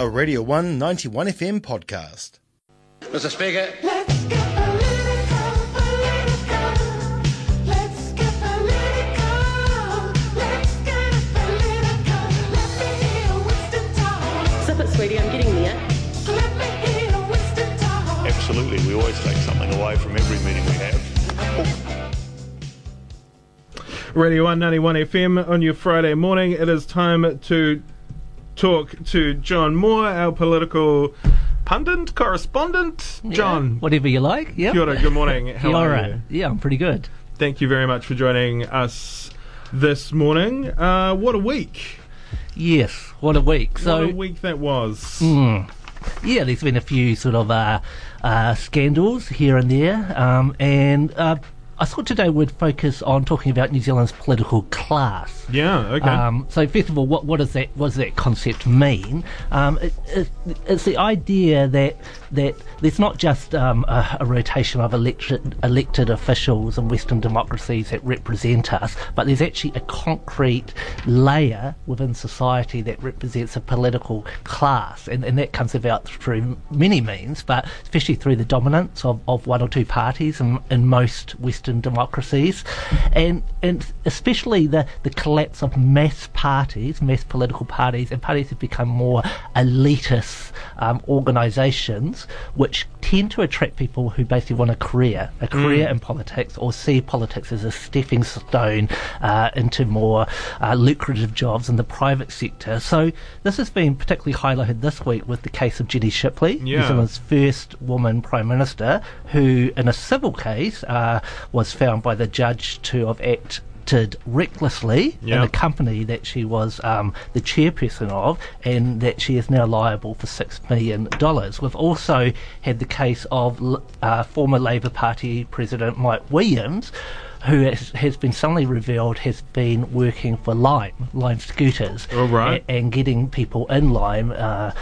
a Radio 1 91 FM podcast. Mr. Speaker. Let's get political, political. Let's get political. Let's get political. Let me hear Winston talk. Zip it, sweetie, I'm getting there. Let me hear Winston talk. Absolutely, we always take something away from every meeting we have. Radio 191 FM on your Friday morning. It is time to talk to John Moore, our political pundit, correspondent. John, Whatever you like. Yeah. kia ora, good morning. How Kia are you? Yeah, I'm pretty good. Thank you very much for joining us this morning. Uh, what a week. Yes. What a week. So what a week that was. yeah, there's been a few sort of uh, uh, scandals here and there, um, and uh, I thought today we'd focus on talking about New Zealand's political class. Yeah, okay. Um, so first of all, what, what does that what does that concept mean? Um, it, it, it's the idea that that there's not just um, a, a rotation of elected elected officials in Western democracies that represent us, but there's actually a concrete layer within society that represents a political class, and, and that comes about through many means, but especially through the dominance of, of one or two parties in, in most Western democracies, and and especially the, the collapse of mass parties, mass political parties, and parties have become more elitist um, organisations, which tend to attract people who basically want a career, a career in politics, or see politics as a stepping stone uh, into more uh, lucrative jobs in the private sector. So this has been particularly highlighted this week with the case of Jenny Shipley, New Zealand's first woman prime minister, who, in a civil case, uh, was found by the judge to have acted recklessly in a company that she was um, the chairperson of, and that she is now liable for six million dollars. We've also had the case of uh, former Labor Party President Mike Williams. Who has, has been suddenly revealed has been working for Lime, Lime Scooters, All right. a- and getting people in Lime uh,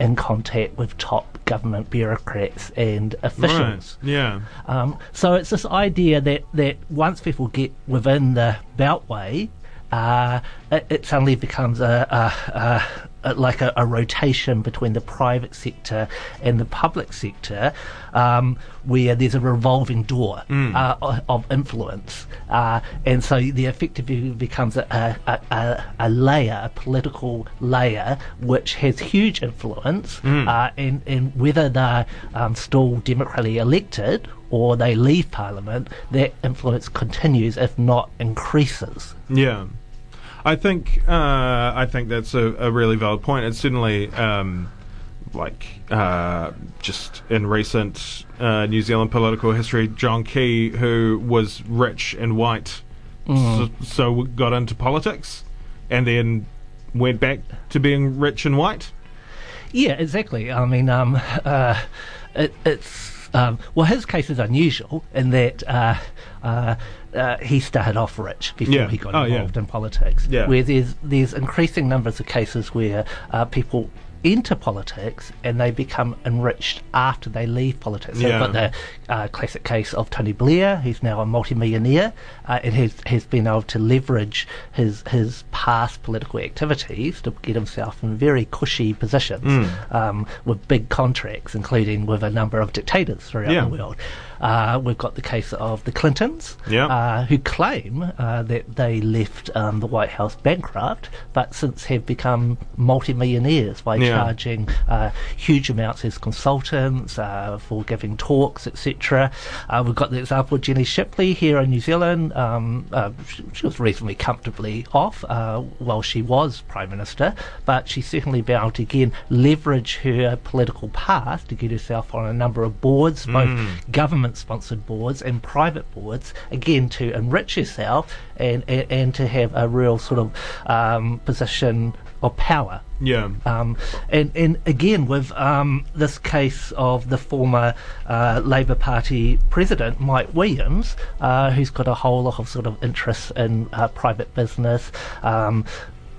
in, contact with top government bureaucrats and officials. Right. Yeah. Um, so it's this idea that, that once people get within the beltway, uh, it, it suddenly becomes a, a, a like a, a rotation between the private sector and the public sector, um, where there's a revolving door uh, of influence, uh, and so the effectively becomes a, a, a, a layer, a political layer, which has huge influence, uh, and and whether they're um, still democratically elected or they leave Parliament, that influence continues, if not increases. Yeah, I think uh, I think that's a, a really valid point. It's certainly um, like uh, just in recent uh, New Zealand political history, John Key, who was rich and white, so, so got into politics, and then went back to being rich and white. Yeah, exactly. I mean, um, uh, it, it's um, well, his case is unusual in that uh, uh, uh, he started off rich before Yeah. he got Oh, yeah. involved in politics. Yeah. Where there's there's increasing numbers of cases where uh, people enter politics and they become enriched after they leave politics. So Yeah. You've got the uh, classic case of Tony Blair, who's now a multimillionaire uh, and has, has been able to leverage his his past political activities to get himself in very cushy positions Hmm. um, with big contracts, including with a number of dictators throughout Yeah. the world. Uh, we've got the case of the Clintons, Yeah. uh, who claim uh, that they left um, the White House bankrupt, but since have become multimillionaires by Yeah. charging uh, huge amounts as consultants uh, for giving talks, etc. Uh, we've got the example of Jenny Shipley here in New Zealand. Um, uh, she, she was reasonably comfortably off uh, while she was Prime Minister, but she certainly been able to again leverage her political path to get herself on a number of boards, both government sponsored boards and private boards, again to enrich herself and, and, and to have a real sort of um, position power. Yeah. Um, and, and again, with um, this case of the former uh, Labour Party president, Mike Williams, uh, who's got a whole lot of sort of interests in uh, private business. Um,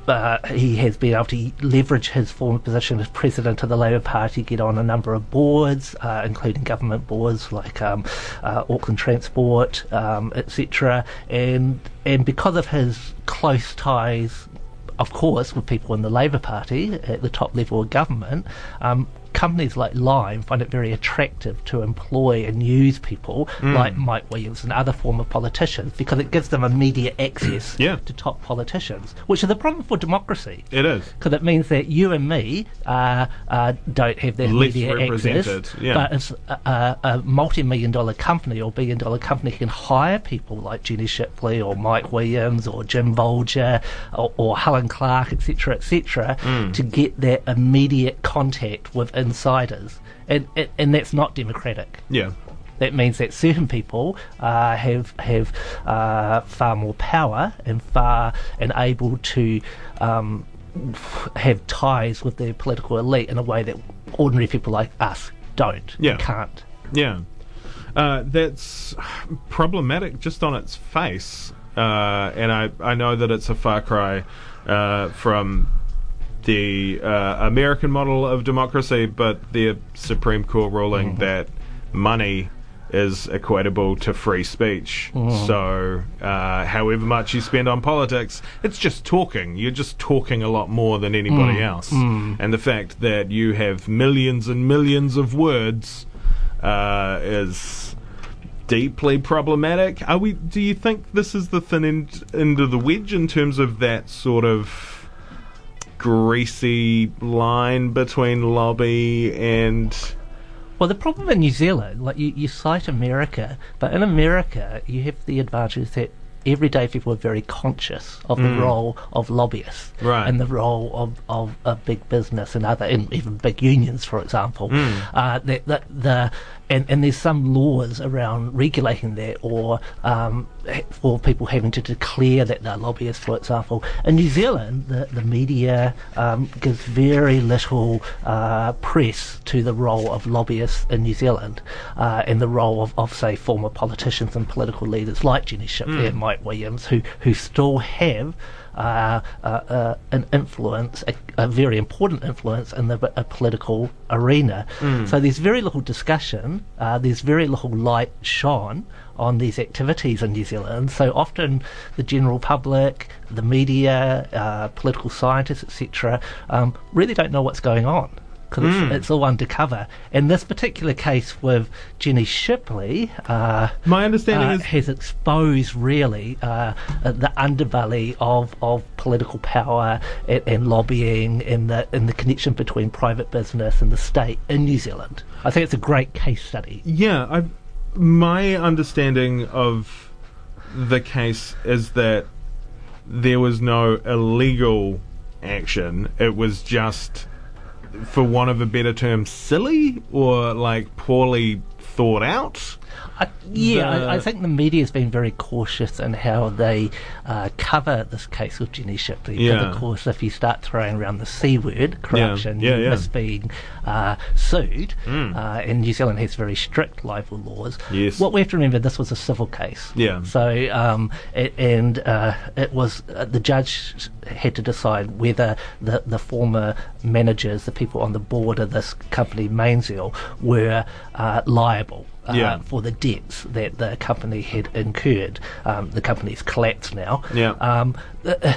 uh, he has been able to leverage his former position as president of the Labour Party, get on a number of boards, uh, including government boards like um, uh, Auckland Transport, um, etc. And and because of his close ties of course, with people in the Labour Party at the top level of government, um, companies like Lime find it very attractive to employ and use people Mm. like Mike Williams and other former politicians because it gives them immediate access Yeah. to top politicians, which is a problem for democracy. It is. Because it means that you and me uh, uh, don't have that Less immediate access, yeah. but it's a, a, a multi-million dollar company or billion dollar company can hire people like Jenny Shipley or Mike Williams or Jim Bolger or, or Helen Clark, etc., etc., Mm. to get that immediate contact with insiders, and, and and that's not democratic. Yeah. That means that certain people uh, have have uh, far more power and far and able to um, have ties with the political elite in a way that ordinary people like us don't. Yeah. can't. Yeah. Uh, that's problematic just on its face. Uh, and I, I know that it's a far cry uh, from the uh, American model of democracy, but the Supreme Court ruling that money is equatable to free speech. So, uh, however much you spend on politics, it's just talking. You're just talking a lot more than anybody else. And the fact that you have millions and millions of words uh, is deeply problematic. Are we? Do you think this is the thin end, end of the wedge in terms of that sort of greasy line between lobby and Well, the problem in New Zealand, like you, you cite America, but in America you have the advantage that everyday people are very conscious of the role of lobbyists Right. and the role of, of, of big business and other, and even big unions, for example. Uh, that, that the and, and there's some laws around regulating that, or um, for people having to declare that they're lobbyists, for example. In New Zealand, the, the media um, gives very little uh, press to the role of lobbyists in New Zealand uh, and the role of, of, say, former politicians and political leaders like Jenny Shipley and Mike Williams, who, who still have uh, uh, uh, an influence, a, a very important influence in the uh, political arena. So there's very little discussion, uh, there's very little light shone on these activities in New Zealand. So often the general public, the media, uh, political scientists, etc., um, really don't know what's going on. Because it's, it's all undercover. In this particular case with Jenny Shipley, uh, my understanding uh, is has exposed really uh, uh, the underbelly of, of political power and, and lobbying and the and the connection between private business and the state in New Zealand. I think it's a great case study. Yeah, I, my understanding of the case is that there was no illegal action. It was just, for want of a better term, silly or like poorly thought out. I, yeah, The- I, I think the media has been very cautious in how they uh, cover this case with Jenny Shipley. Yeah. Because, of course, if you start throwing around the C word, corruption, Yeah, you yeah. risk being uh, sued. Uh, and New Zealand has very strict libel laws. Yes. What we have to remember, this was a civil case. Yeah. So, um, it, and uh, it was uh, the judge had to decide whether the, the former managers, the people on the board of this company, Mainzeal, were uh, liable. Uh, Yeah. for the debts that the company had incurred. Um, the company's collapsed now. Yeah. Um, the,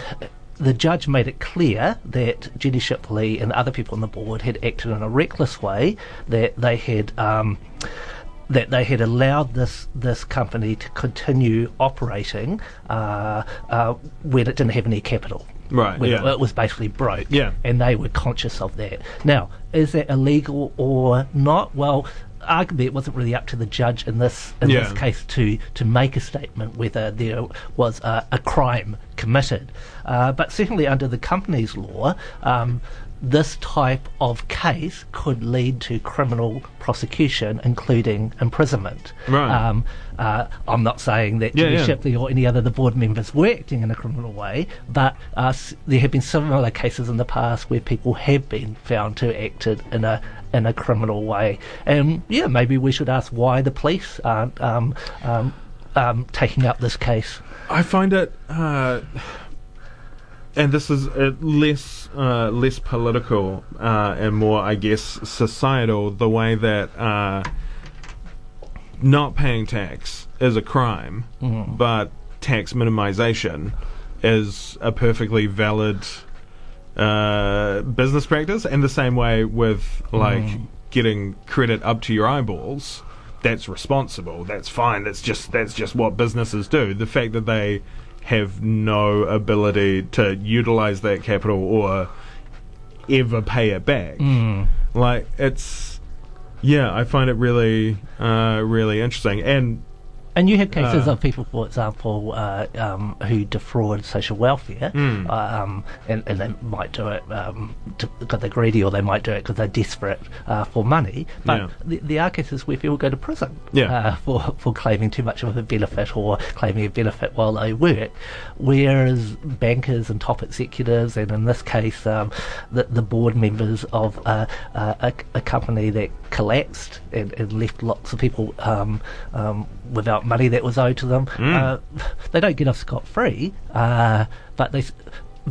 the judge made it clear that Jenny Shipley and other people on the board had acted in a reckless way, that they had. Um, that they had allowed this this company to continue operating uh, uh, when it didn't have any capital. Right, When yeah. it was basically broke. Yeah. And they were conscious of that. Now, is that illegal or not? Well, arguably it wasn't really up to the judge in this in Yeah. this case to to make a statement whether there was a, a crime committed. Uh, but certainly under the company's law, um, this type of case could lead to criminal prosecution, including imprisonment. Right. Um, uh, I'm not saying that Yeah, Jenny yeah. Shipley or any other of the board members were acting in a criminal way, but uh, s- there have been similar cases in the past where people have been found to have acted in a in a criminal way. And yeah, maybe we should ask why the police aren't um, um, um, taking up this case. I find it, uh, and this is uh, less uh, less political uh, and more, I guess, societal. The way that uh, not paying tax is a crime, but tax minimization is a perfectly valid uh, business practice, and the same way with like getting credit up to your eyeballs. That's responsible. That's fine. That's just that's just what businesses do. The fact that they have no ability to utilize that capital or ever pay it back, like it's yeah, I find it really uh, really interesting. And And you have cases Uh. of people, for example, uh, um, who defraud social welfare, uh, um, and, and they might do it um, because they're greedy, or they might do it because they're desperate uh, for money. But Yeah. the, there are cases where people go to prison Yeah. uh, for for claiming too much of a benefit or claiming a benefit while they work, whereas bankers and top executives, and in this case, um, the, the board members of uh, uh, a, a company that collapsed and, and left lots of people um, um, without money that was owed to them. Uh, they don't get off scot free, uh, but they.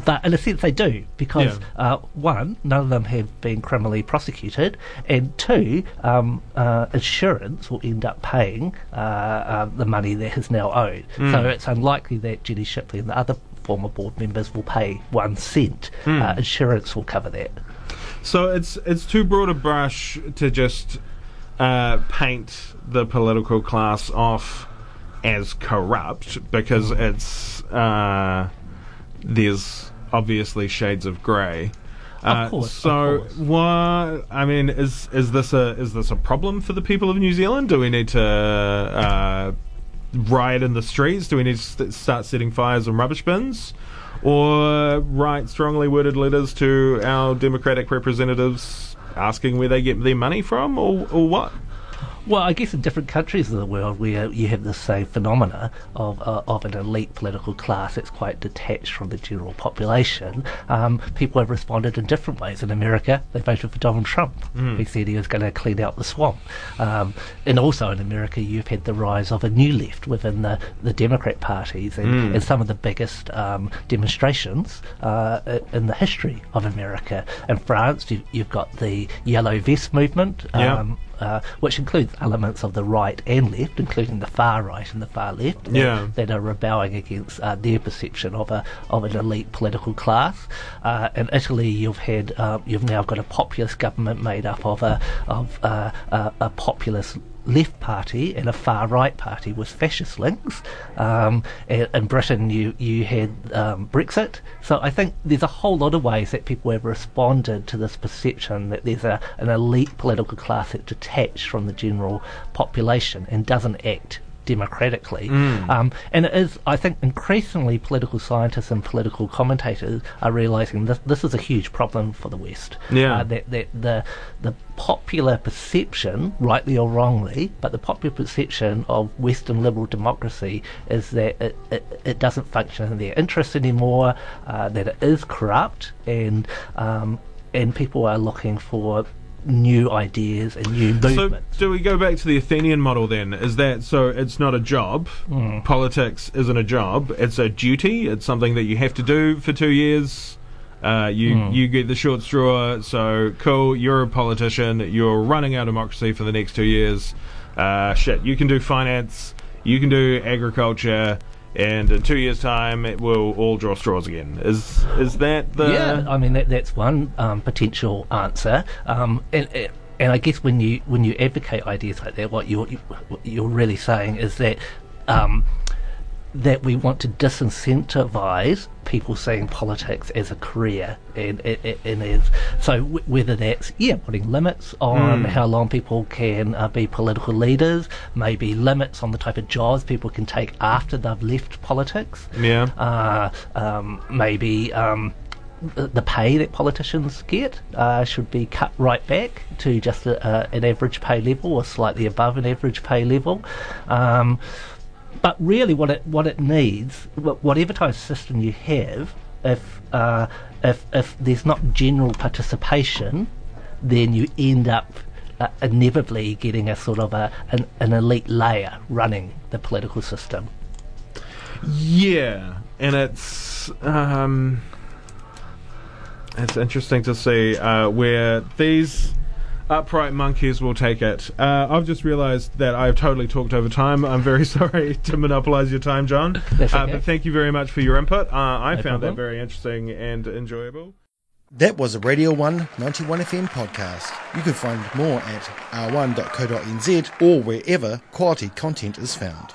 But in a sense, they do because Yeah. uh, one, none of them have been criminally prosecuted, and two, um, uh, insurance will end up paying uh, um, the money that is now owed. So it's unlikely that Jenny Shipley and the other former board members will pay one cent. Uh, insurance will cover that. So it's it's too broad a brush to just uh, paint the political class off as corrupt because it's uh, there's obviously shades of grey. Uh, course, so what? I mean, is is this a is this a problem for the people of New Zealand? Do we need to uh, riot in the streets? Do we need to st- start setting fires on rubbish bins? Or write strongly worded letters to our democratic representatives asking where they get their money from, or, or what? Well, I guess in different countries of the world where you have the same phenomena of uh, of an elite political class that's quite detached from the general population, um, people have responded in different ways. In America, they voted for Donald Trump. He said he was going to clean out the swamp. Um, and also in America, you've had the rise of a new left within the, the Democrat parties and, and some of the biggest um, demonstrations uh, in the history of America. In France, you, you've got the Yellow Vest movement. Yeah. Uh, which includes elements of the right and left, including the far right and the far left, that- Yeah. that are rebelling against uh, their perception of a of an elite political class. Uh, in Italy, you've had uh, you've now got a populist government made up of a of uh, a, a populist left party and a far right party with fascist links. Um, in, in Britain, you you had um, Brexit. So I think there's a whole lot of ways that people have responded to this perception that there's a an elite political class that's detached from the general population and doesn't act democratically. Um, and it is, I think, increasingly political scientists and political commentators are realizing this, this is a huge problem for the West. Yeah. Uh, that, that the, the popular perception, rightly or wrongly, but the popular perception of Western liberal democracy is that it, it, it doesn't function in their interest anymore, uh, that it is corrupt, and, um, and people are looking for new ideas and new movements. So, do we go back to the Athenian model then? Is that so? It's not a job. Hmm. Politics isn't a job. It's a duty. It's something that you have to do for two years. Uh, you Hmm. you get the short straw. So cool. You're a politician. You're running our democracy for the next two years. Uh, shit. You can do finance. You can do agriculture. And in two years' time, it will all draw straws again. Is is that the? yeah, I mean that, that's one um, potential answer. Um, and, and- I guess when you when you advocate ideas like that, what you're you, what you're really saying is that um, that we want to disincentivize people seeing politics as a career and and, and as so w- whether that's yeah putting limits on how long people can uh, be political leaders, maybe limits on the type of jobs people can take after they've left politics Yeah. uh, um, maybe um, the, the pay that politicians get uh, should be cut right back to just a, a, an average pay level or slightly above an average pay level. Um, but really, what it what it needs, wh- whatever type of system you have, if uh, if if there's not general participation, then you end up uh, inevitably getting a sort of a an, an elite layer running the political system. Yeah, and it's um, it's interesting to see uh, where these upright monkeys will take it. Uh, I've just realised that I've totally talked over time. I'm very sorry to monopolise your time, John. That's uh, but thank you very much for your input. Uh, I No found that very interesting and enjoyable. That was a Radio 1 91 FM podcast. You can find more at r1.co.nz or wherever quality content is found.